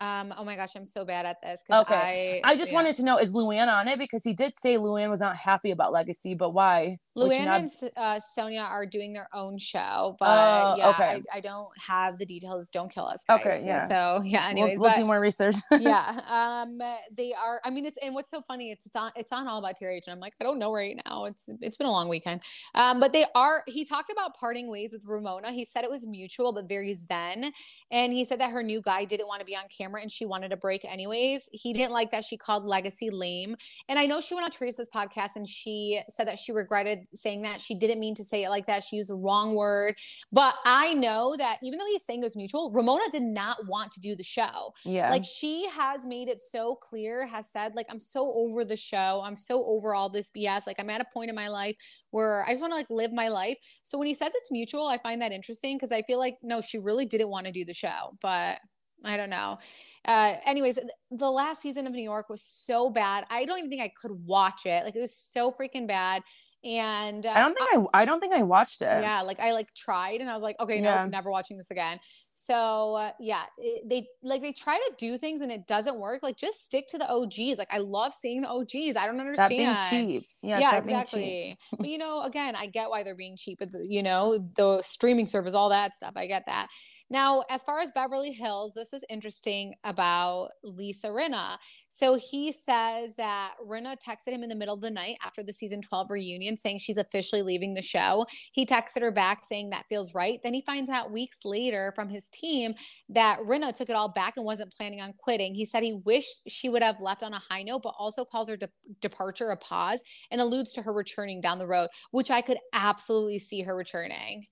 Um, oh my gosh, I'm so bad at this. Okay. I, i just yeah. wanted to know is luann on it because he did say luann was not happy about legacy but why Luann not- and uh, Sonja are doing their own show, but Oh, yeah, okay. I, I don't have the details. Don't kill us, guys. Okay, yeah. So [laughs] yeah. We'll- Anyways, we'll, but do more research [laughs] yeah, um, they are. I mean, it's and what's so funny, it's it's on it's on All About TRH, and I'm like, I don't know right now. It's it's been a long weekend, um, but they are. He talked about parting ways with Ramona. He said it was mutual, but very zen, and he said that her new guy didn't want to be on camera, and she wanted a break anyways. He didn't like that she called Legacy lame, and I know she went on Teresa's podcast and she said that she regretted saying that. She didn't mean to say it like that. She used the wrong word. But I know that even though he's saying it was mutual, Ramona did not want to do the show. yeah Like she has made it so clear, has said, like, I'm so over the show. I'm so over all this BS. Like, I'm at a point in my life where I just want to like live my life. So when he says it's mutual, I find that interesting because I feel like, no, she really didn't want to do the show. But I don't know. Uh, anyways, the last season of New York was so bad. I don't even think I could watch it. Like, it was so freaking bad. And uh, I don't think I, I don't think I watched it. yeah like i like tried and i was like okay no Yeah. never watching this again so uh, yeah it, they like they try to do things and it doesn't work like just stick to the og's like i love seeing the og's i don't understand. That being cheap. Yeah, yeah, being cheap. exactly. but you [laughs] know, again, I get why they're being cheap. It's, you know, the streaming service, all that stuff. I get that. Now, as far as Beverly Hills, this was interesting about Lisa Rinna. So he says that Rinna texted him in the middle of the night after the season 12 reunion saying she's officially leaving the show. He texted her back saying that feels right. Then he finds out weeks later from his team that Rinna took it all back and wasn't planning on quitting. He said he wished she would have left on a high note, but also calls her de- departure a pause and alludes to her returning down the road, which I could absolutely see her returning.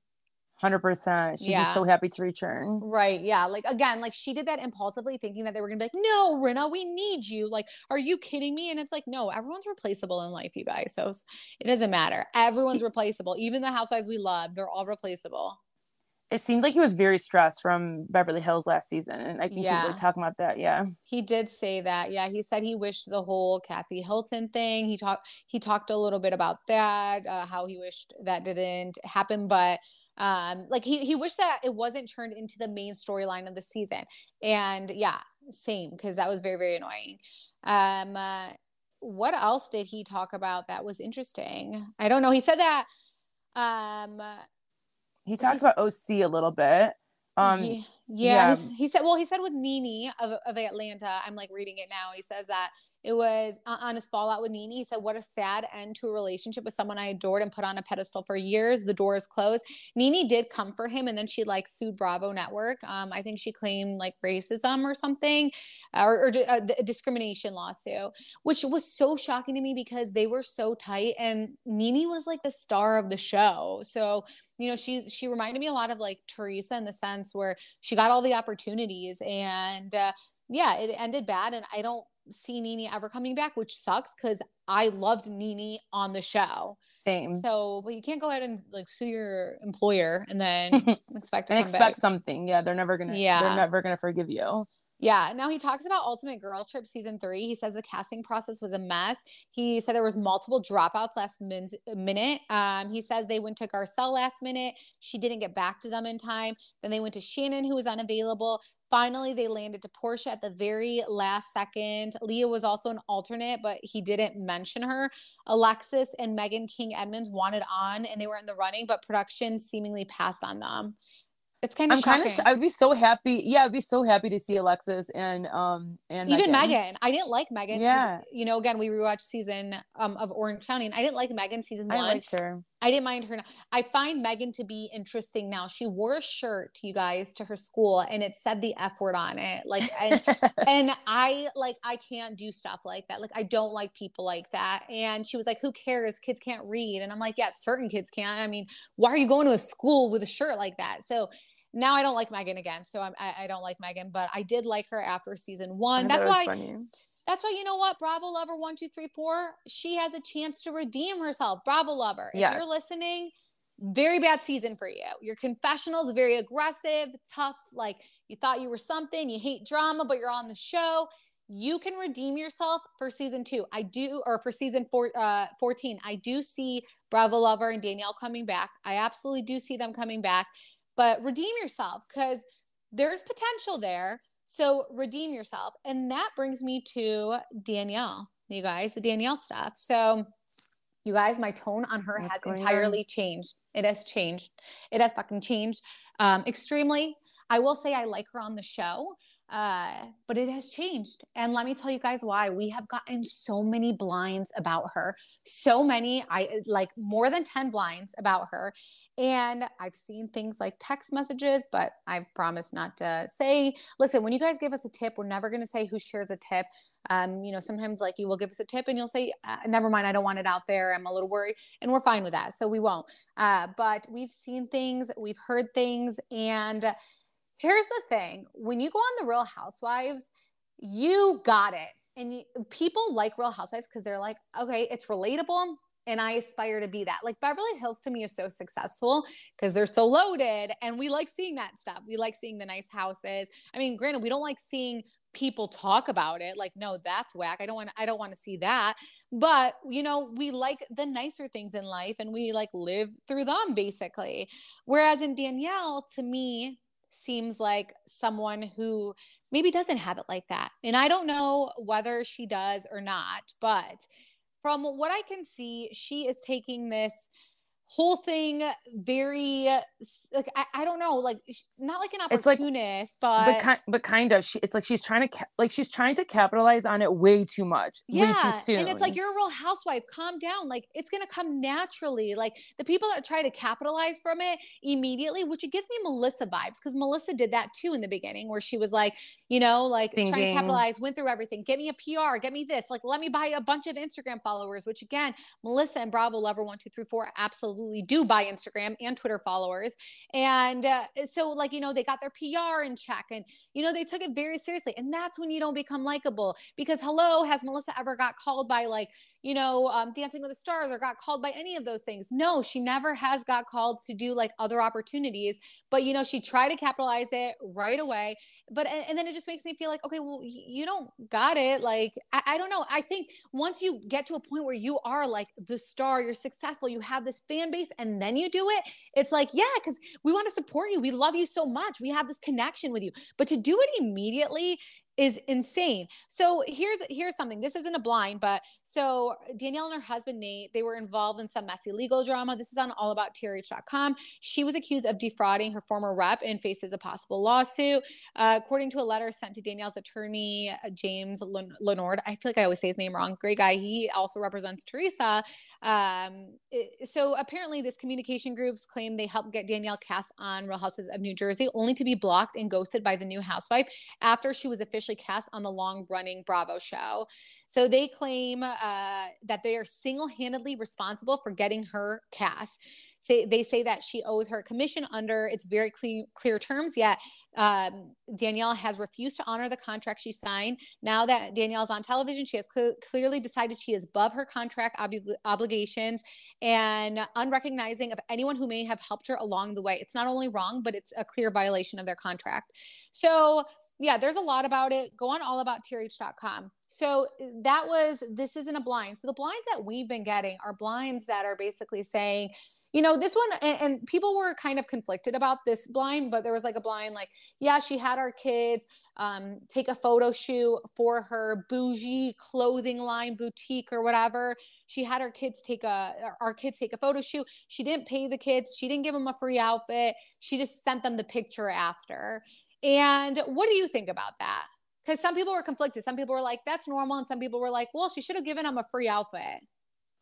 Hundred percent. She'd Yeah. be so happy to return. Right. Yeah. Like, again, like she did that impulsively thinking that they were going to be like, no, Rinna, we need you. Like, are you kidding me? And it's like, no, everyone's replaceable in life, you guys. So it doesn't matter. Everyone's replaceable. Even the housewives we love, they're all replaceable. It seemed like he was very stressed from Beverly Hills last season, and I think he was like talking about that. Yeah, He did say that. Yeah, he said he wished the whole Kathy Hilton thing. He talked he talked a little bit about that, uh, how he wished that didn't happen, but um like he he wished that it wasn't turned into the main storyline of the season. And yeah, same because that was very very annoying. Um uh, what else did he talk about that was interesting? I don't know. He said that um he talks about OC a little bit. Um, Ye- yeah. yeah, he said. Well, he said with NeNe of, of Atlanta. I'm like reading it now. He says that it was on his fallout with NeNe. He said, "What a sad end to a relationship with someone I adored and put on a pedestal for years. The door is closed." NeNe did come for him, and then she like sued Bravo Network. Um, I think she claimed like racism or something, or, or a, a discrimination lawsuit, which was so shocking to me because they were so tight, and NeNe was like the star of the show. So you know she's she reminded me a lot of like teresa in the sense where she got all the opportunities and uh, yeah, it ended bad, and I don't see NeNe ever coming back, which sucks because I loved NeNe on the show. Same. So, but you can't go ahead and like sue your employer and then [laughs] expect to and expect back. something. Yeah, they're never gonna. Yeah. they're never gonna forgive you. Yeah. Now he talks about Ultimate Girl Trip season three. He says the casting process was a mess. He said there was multiple dropouts last min- minute. Um, he says they went to Garcelle last minute. She didn't get back to them in time. Then they went to Shannon, who was unavailable. Finally, they landed to Porsha at the very last second. Leah was also an alternate, but he didn't mention her. Alexis and Meghan King Edmonds wanted on and they were in the running, but production seemingly passed on them. It's kind of I'm kind of. Sh- I'd be so happy. Yeah, I'd be so happy to see Alexis and um and even Meghan. Meghan. I didn't like Meghan. Yeah. You know, again, we rewatched season um, of Orange County, and I didn't like Meghan season one. I liked her. I didn't mind her. I find Meghan to be interesting now. She wore a shirt, you guys, to her school, and it said the F word on it. Like, and [laughs] and I like I can't do stuff like that. Like I don't like people like that. And she was like, "Who cares? Kids can't read." And I'm like, "Yeah, certain kids can't. I mean, why are you going to a school with a shirt like that?" So now I don't like Meghan again. So I'm, I, I don't like Meghan, but I did like her after season one. That's was why. funny. That's why you know what, Bravo Lover one two three four. She has a chance to redeem herself. Bravo Lover, if Yes. you're listening, very bad season for you. Your confessionals very aggressive, tough. Like you thought you were something. You hate drama, but you're on the show. You can redeem yourself for season two. I do, or for season four, uh, 14. I do see Bravo Lover and Danielle coming back. I absolutely do see them coming back, but redeem yourself because there's potential there. So redeem yourself. And that brings me to Danielle, you guys, the Danielle stuff. So, you guys, my tone on her What's has entirely changed. It has changed. It has fucking changed um, extremely. I will say I like her on the show, uh, but it has changed. And let me tell you guys why. We have gotten so many blinds about her. So many, I like more than 10 blinds about her. And I've seen things like text messages, but I've promised not to say. Listen, when you guys give us a tip, we're never going to say who shares a tip. Um, you know, sometimes like you will give us a tip and you'll say, uh, never mind, I don't want it out there. I'm a little worried. And we're fine with that. So we won't. Uh, but we've seen things, we've heard things. And here's the thing when you go on the Real Housewives, you got it. And you, people like Real Housewives because they're like, okay, it's relatable. And I aspire to be that. Like Beverly Hills to me is so successful because they're so loaded. And we like seeing that stuff. We like seeing the nice houses. I mean, granted, we don't like seeing people talk about it like no that's whack i don't want i don't want to see that but you know we like the nicer things in life and we like live through them basically whereas in danielle to me seems like someone who maybe doesn't have it like that and i don't know whether she does or not but from what i can see she is taking this whole thing very like I, I don't know like not like an It's like- opportunist but, but kind, but kind of. She, it's like she's trying to, ca- like she's trying to capitalize on it way too much, way too soon. And it's like you're a real housewife. Calm down. Like it's gonna come naturally. Like the people that try to capitalize from it immediately, which it gives me Melissa vibes because Melissa did that too in the beginning, where she was like, you know, like trying to capitalize, went through everything. Get me a PR, get me this. Like let me buy a bunch of Instagram followers. Which again, Melissa and Bravo Lover one two three four absolutely do buy Instagram and Twitter followers. And uh, so like you know they got their PR in check, and you know they took it very seriously. And that's when you don't become likable because hello, has Melissa ever got called by like you know, um, Dancing with the Stars or got called by any of those things. No, she never has got called to do like other opportunities. But you know, she tried to capitalize it right away. But and, then it just makes me feel like, okay, well, you don't got it. Like I, I don't know. I think once you get to a point where you are like the star, you're successful, you have this fan base, and then you do it, it's like, yeah, because we want to support you. We love you so much. We have this connection with you. But to do it immediately is insane. So here's here's something. This isn't a blind, but so Danielle and her husband Nate, they were involved in some messy legal drama. This is on allabouttrh.com. She was accused of defrauding her former rep and faces a possible lawsuit. Uh, according to a letter sent to Danielle's attorney, uh, James Len- Leonard, I feel like I always say his name wrong. Great guy. He also represents Teresa. Um, it- so apparently, this communication groups claim they helped get Danielle cast on Real Houses of New Jersey, only to be blocked and ghosted by the new housewife after she was officially cast on the long running Bravo show. So they claim uh, that they are single handedly responsible for getting her cast. Say they say that she owes her commission under its very clear, clear terms. Yet um, Danielle has refused to honor the contract she signed. Now that Danielle's on television, she has cl- clearly decided she is above her contract ob- obligations and unrecognizing of anyone who may have helped her along the way. It's not only wrong, but it's a clear violation of their contract. So yeah, there's a lot about it. Go on all about allabouttrh.com. So that was this isn't a blind. So the blinds that we've been getting are blinds that are basically saying, you know, this one, and, and, people were kind of conflicted about this blind, but there was like a blind, like, yeah, she had our kids um, take a photo shoot for her bougie clothing line boutique or whatever. She had her kids take a, our kids take a photo shoot. She didn't pay the kids. She didn't give them a free outfit. She just sent them the picture after. And what do you think about that? Because some people were conflicted. Some people were like, that's normal. And some people were like, well, she should have given them a free outfit.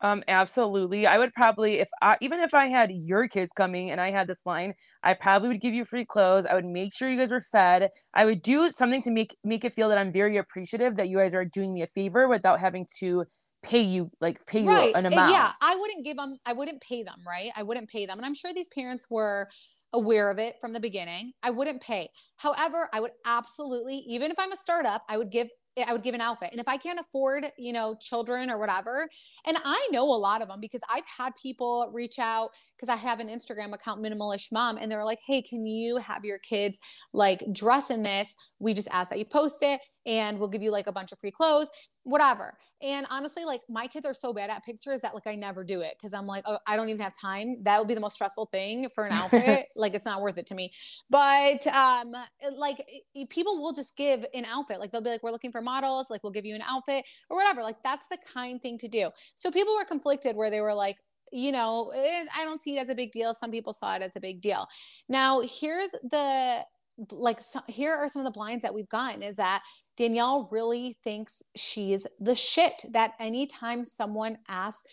Um, absolutely. I would probably, if I, even if I had your kids coming and I had this line, I probably would give you free clothes. I would make sure you guys were fed. I would do something to make make it feel that I'm very appreciative that you guys are doing me a favor without having to pay you like pay right. you an amount. Yeah, I wouldn't give them. I wouldn't pay them. Right. I wouldn't pay them. And I'm sure these parents were aware of it from the beginning. I wouldn't pay. However, I would absolutely, even if I'm a startup, I would give Eh, I would give an outfit. And if I can't afford, you know, children or whatever, and I know a lot of them because I've had people reach out because I have an Instagram account, Minimalish Mom, and they're like, hey, can you have your kids like dress in this? We just ask that you post it and we'll give you like a bunch of free clothes whatever. And honestly, like my kids are so bad at pictures that like I never do it because I'm like, oh, I don't even have time. That would be the most stressful thing for an [laughs] outfit. like it's not worth it to me. But um, like people will just give an outfit. Like they'll be like, we're looking for models. Like we'll give you an outfit or whatever. Like that's the kind thing to do. So people were conflicted where they were like, you know, eh, I don't see it as a big deal. Some people saw it as a big deal. Now, here's the like so, here are some of the blinds that we've gotten is that Danielle really thinks she's the shit that anytime someone asks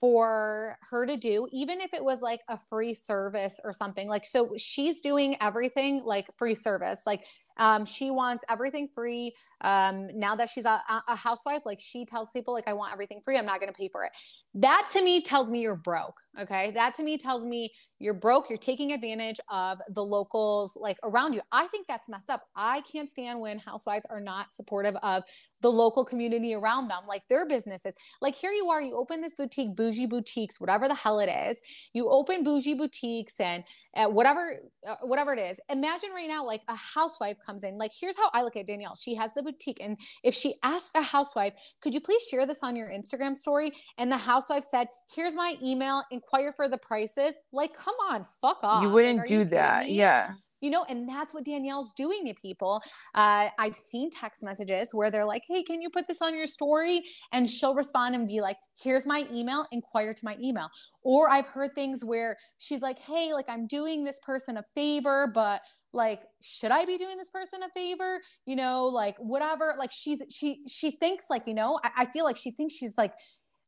for her to do, even if it was like a free service or something, like, so she's doing everything like free service. Like, um, she wants everything free. Um, now that she's a, a housewife, like she tells people, like, I want everything free. I'm not going to pay for it. That to me tells me you're broke. Okay. That to me tells me you're broke. You're taking advantage of the locals like around you. I think that's messed up. I can't stand when housewives are not supportive of the local community around them, like their businesses. Like here you are, you open this boutique, bougie boutiques, whatever the hell it is. You open bougie boutiques and uh, whatever, uh, whatever it is. Imagine right now, like a housewife comes in. Like here's how I look at Danielle. She has the boutique, and if she asked a housewife, "Could you please share this on your Instagram story?" and the housewife said, "Here's my email. Inquire for the prices." Like, come on, fuck off. You wouldn't like, do you that. Yeah you know and that's what danielle's doing to people. Uh, i've seen text messages where they're like hey can you put this on your story? And she'll respond and be like here's my email inquire to my email. Or i've heard things where she's like hey like i'm doing this person a favor but like should i be doing this person a favor? You know like whatever. Like she's she she thinks like you know I, I feel like she thinks she's like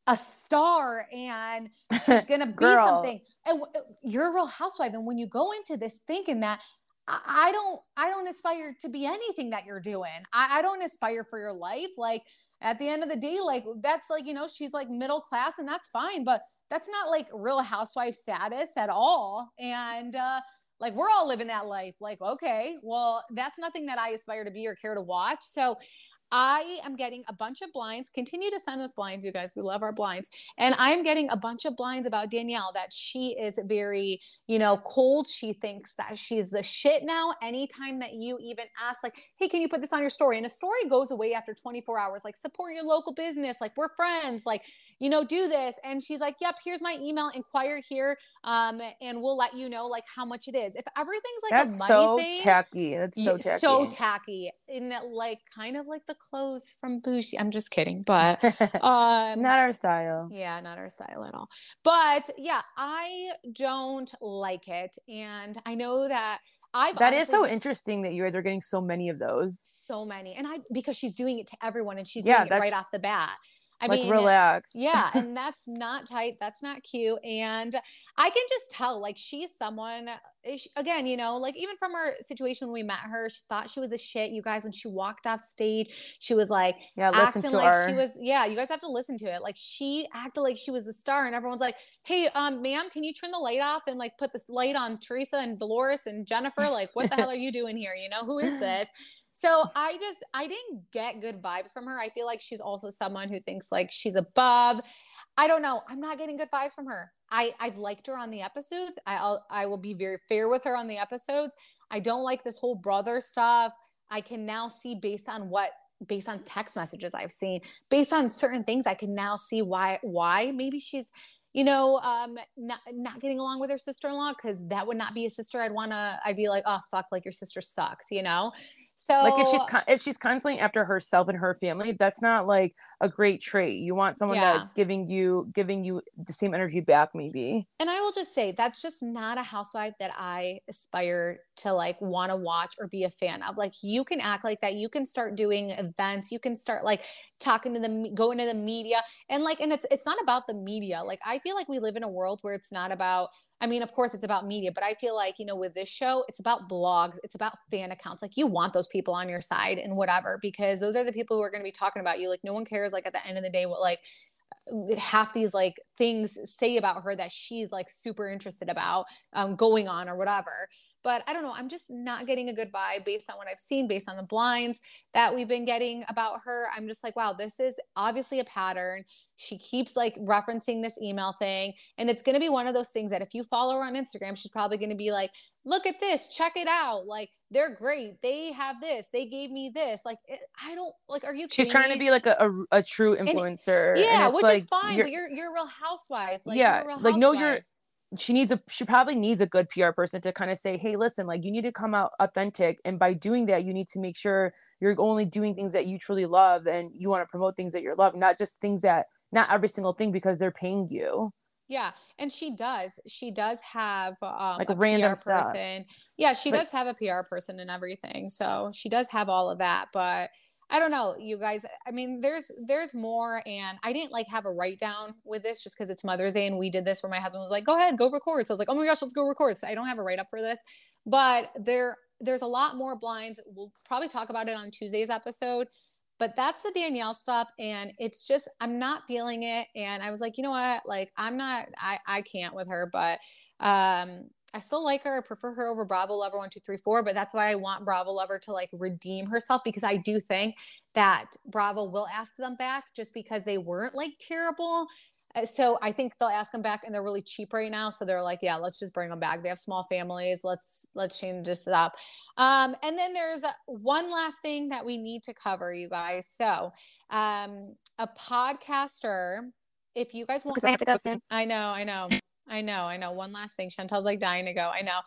a star and she's [laughs] gonna be something. And w- you're a real housewife. And when you go into this thinking that I don't I don't aspire to be anything that you're doing. I, I don't aspire for your life. Like at the end of the day, like that's like, you know, she's like middle class and that's fine, but that's not like real housewife status at all. And uh like we're all living that life. Like, okay, well, that's nothing that I aspire to be or care to watch. So I am getting a bunch of blinds. Continue to send us blinds, you guys. We love our blinds. And I am getting a bunch of blinds about Danielle that she is very, you know, cold. She thinks that she's the shit now. Anytime that you even ask, like, hey, can you put this on your story? And a story goes away after 24 hours, like, support your local business, like, we're friends, like, you know, do this. And she's like, yep, here's my email, inquire here. Um, and we'll let you know like how much it is. If everything's like That's a money so thing, tacky. That's so tacky. so tacky. And like kind of like the clothes from Bougie. I'm just kidding, but [laughs] um Not our style. yeah, not our style at all. But yeah, I don't like it. And I know that I've That is honestly- so interesting that you guys are getting so many of those. so many. And I because she's doing it to everyone and she's Yeah, doing it right off the bat. I like mean, relax. yeah, [laughs] and that's not tight. That's not cute. And I can just tell, like, she's someone, she- again, you know, like, even from her situation when we met her, she thought she was a shit. You guys, when she walked off stage, she was like, yeah. Listen to like her. she was, yeah, you guys have to listen to it. Like, she acted like she was the star, and everyone's like, hey, um, ma'am, can you turn the light off and like put this light on Teresa and Dolores and Jennifer? Like, what the hell are you doing here? You know, who is [laughs] this? So [laughs] I just I didn't get good vibes from her. I feel like she's also someone who thinks like she's above. I don't know. I'm not getting good vibes from her. I I've liked her on the episodes. I'll I will be very fair with her on the episodes. I don't like this whole brother stuff. I can now see based on what based on text messages I've seen, based on certain things, I can now see why why maybe she's you know, um, not not getting along with her sister-in-law because that would not be a sister I'd want to. I'd be like, oh fuck, like your sister sucks, you know. So like if she's con- if she's constantly after herself and her family that's not like a great trait you want someone Yeah. that's giving you giving you the same energy back maybe And I will just say that's just not a housewife that I aspire to like want to watch or be a fan of. Like you can act like that. You can start doing events. You can start like talking to the going to the media and like and it's it's not about the media. Like I feel like we live in a world where it's not about I mean, of course, it's about media, but I feel like, you know, with this show, it's about blogs, it's about fan accounts. Like, you want those people on your side and whatever, because those are the people who are going to be talking about you. Like, no one cares, like, at the end of the day, what, like, half these like things say about her that she's like super interested about um, going on or whatever. But I don't know. I'm just not getting a good vibe based on what I've seen, based on the blinds that we've been getting about her. I'm just like, wow, this is obviously a pattern. She keeps like referencing this email thing. And it's going to be one of those things that if you follow her on Instagram, she's probably going to be like, look at this, check it out. Like, they're great. They have this. They gave me this. Like, it, I don't like, are you she's trying to be like a, a, a true influencer and Yeah, it's which like, is fine, you're- but you're you're a real housewife. Like, Yeah, you're a real like, know your- housewife. She needs a she probably needs a good PR person to kind of say, hey, listen, like you need to come out authentic. And by doing that, you need to make sure you're only doing things that you truly love and you want to promote things that you love, not just things that not every single thing because they're paying you. Yeah, and she does. She does have um, Like a random PR stuff. person. Yeah, she Like- does have a PR person and everything. So she does have all of that. But I don't know, you guys. I mean, there's there's more, and I didn't like have a write down with this just because it's Mother's Day and we did this where my husband was like, "Go ahead, go record." So I was like, "Oh my gosh, let's go record." So I don't have a write up for this, but there there's a lot more blinds. We'll probably talk about it on Tuesday's episode. But that's the Danielle stuff, and it's just I'm not feeling it. And I was like, you know what? Like I'm not, I I can't with her. But um, I still like her. I prefer her over Bravo Lover one two three four. But that's why I want Bravo Lover to like redeem herself because I do think that Bravo will ask them back just because they weren't like terrible. Uh, So I think they'll ask them back, and they're really cheap right now. So they're like, yeah, let's just bring them back. They have small families. Let's let's change this up. Um, and then there's one last thing that we need to cover, you guys. So um, a podcaster. If you guys want, Because I have to go soon. I know, I know. I know, I know. One last thing. Chantel's like dying to go. I know.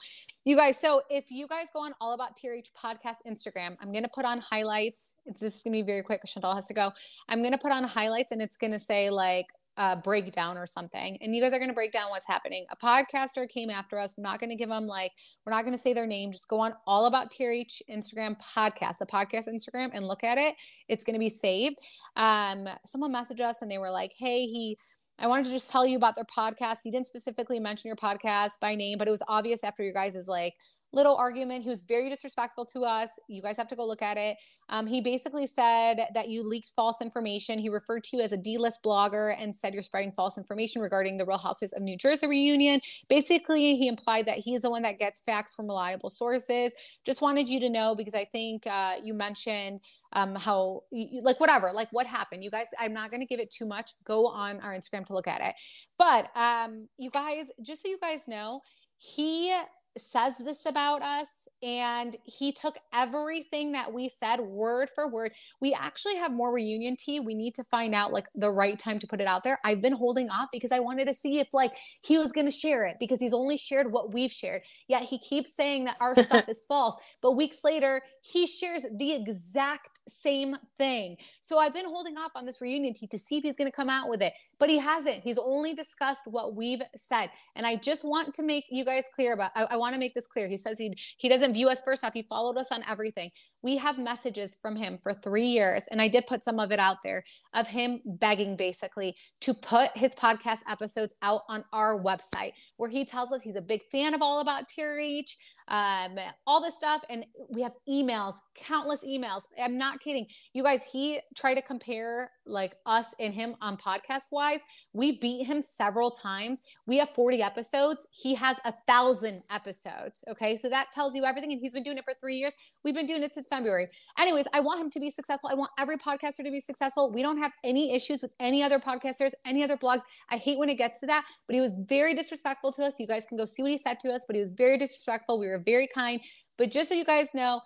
You guys, so if you guys go on All About TRH Podcast Instagram, I'm going to put on highlights. This is going to be very quick. Chantel has to go. I'm going to put on highlights and it's going to say like uh, breakdown or something. And you guys are going to break down what's happening. A podcaster came after us. We're not going to give them like, we're not going to say their name. Just go on All About TRH Instagram podcast, the podcast Instagram, and look at it. It's going to be saved. Um, someone messaged us and they were like, hey, he, I wanted to just tell you about their podcast. He didn't specifically mention your podcast by name, but it was obvious after your guys' like little argument. He was very disrespectful to us. You guys have to go look at it. Um, he basically said that you leaked false information. He referred to you as a D-list blogger and said you're spreading false information regarding the Real Housewives of New Jersey reunion. Basically, he implied that he's the one that gets facts from reliable sources. Just wanted you to know because I think uh, you mentioned um, how, you, like, whatever, like what happened. You guys, I'm not going to give it too much. Go on our Instagram to look at it. But um, you guys, just so you guys know, he says this about us and he took everything that we said word for word. We actually have more reunion tea. We need to find out like the right time to put it out there. I've been holding off because I wanted to see if like he was going to share it because he's only shared what we've shared. Yet he keeps saying that our [laughs] stuff is false, but weeks later he shares the exact same thing. So I've been holding off on this reunion tea to see if he's going to come out with it, but he hasn't. He's only discussed what we've said. And I just want to make you guys clear about, I, I want to make this clear. He says he, he doesn't view us first off. He followed us on everything. We have messages from him for three years. And I did put some of it out there of him begging basically to put his podcast episodes out on our website where he tells us he's a big fan of All About TRH um, all this stuff. And we have emails, countless emails. I'm not kidding. You guys, he tried to compare like us and him on podcast wise. We beat him several times. We have 40 episodes. He has a thousand episodes. Okay. So that tells you everything. And he's been doing it for three years. We've been doing it since February. Anyways, I want him to be successful. I want every podcaster to be successful. We don't have any issues with any other podcasters, any other blogs. I hate when it gets to that, but he was very disrespectful to us. You guys can go see what he said to us, but he was very disrespectful. We were very kind. But just so you guys know,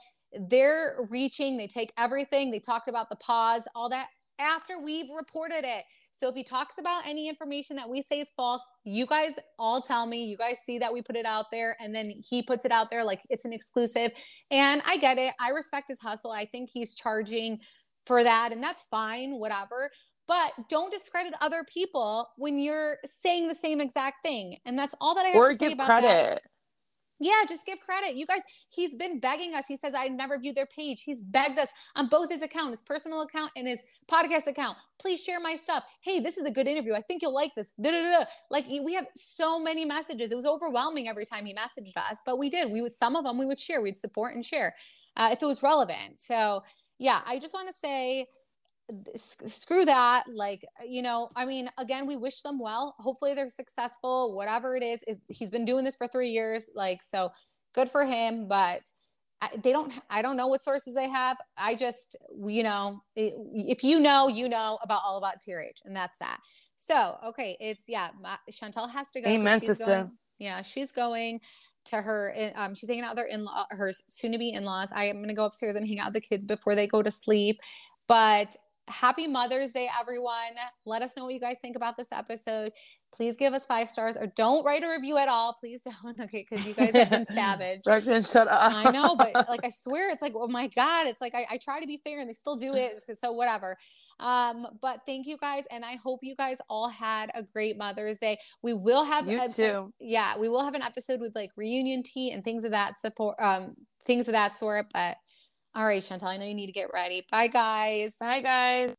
they're reaching, they take everything. They talked about the pause, all that after we've reported it. So if he talks about any information that we say is false, you guys all tell me. You guys see that we put it out there and then he puts it out there like it's an exclusive. And I get it. I respect his hustle. I think he's charging for that and that's fine, whatever. But don't discredit other people when you're saying the same exact thing. And that's all that I have or to say give about credit. that. Yeah, just give credit. You guys, he's been begging us. He says, I never viewed their page. He's begged us on both his account, his personal account and his podcast account. Please share my stuff. Hey, this is a good interview. I think you'll like this. Da-da-da. Like we have so many messages. It was overwhelming every time he messaged us, but we did. We would, some of them we would share. We'd support and share uh, if it was relevant. So yeah, I just want to say screw that like you know i mean again we wish them well. Hopefully they're successful whatever it is he's been doing this for three years like so good for him but they don't i don't know what sources they have. I just you know if you know you know about all about trh and that's that. So okay it's yeah chantel has to go amen sister going, yeah she's going to her um she's hanging out with her in-law her soon-to-be in-laws. I am going to go upstairs and hang out with the kids before they go to sleep but happy Mother's Day, everyone. Let us know what you guys think about this episode. Please give us five stars or don't write a review at all. Please don't. [laughs] Okay, because you guys have been [laughs] savage. Roxanne, shut up. I know, but [laughs] like I swear, it's like, oh my God. It's like I, I try to be fair and they still do it. So whatever. Um, but thank you guys, and I hope you guys all had a great Mother's Day. We will have you a, too. Yeah, we will have an episode with like reunion tea and things of that support um things of that sort. But all right, Chantel, I know you need to get ready. Bye, guys. Bye, guys.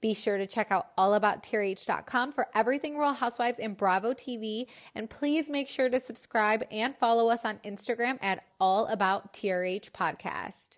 Be sure to check out allabouttrh.com for everything Real Housewives and Bravo TV. And please make sure to subscribe and follow us on Instagram at All About TRH Podcast.